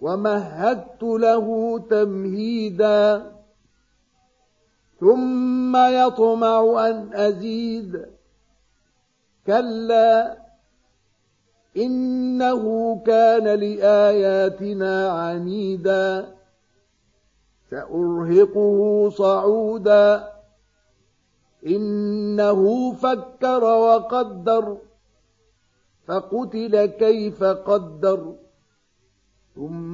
ومهدت له تمهيدا. ثم يطمع أن أزيد. كلا إنه كان لآياتنا عنيدا. سأرهقه صعودا. إنه فكر وقدر. فقتل كيف قدر. ثم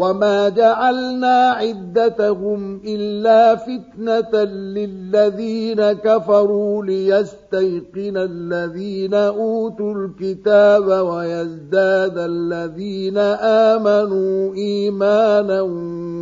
وما جعلنا عدتهم إلا فتنة للذين كفروا ليستيقن الذين أوتوا الكتاب ويزداد الذين آمنوا إيمانا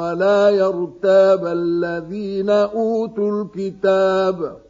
ولا يرتاب الذين أوتوا الكتاب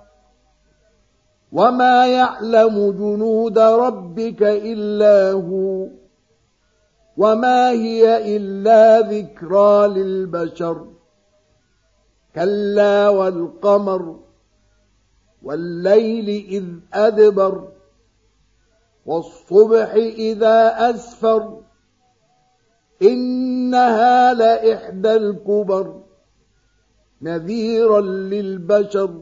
وما يعلم جنود ربك إلا هو وما هي إلا ذكرى للبشر كلا والقمر والليل إذ أدبر والصبح إذا أسفر إنها لإحدى الكبر نذيرا للبشر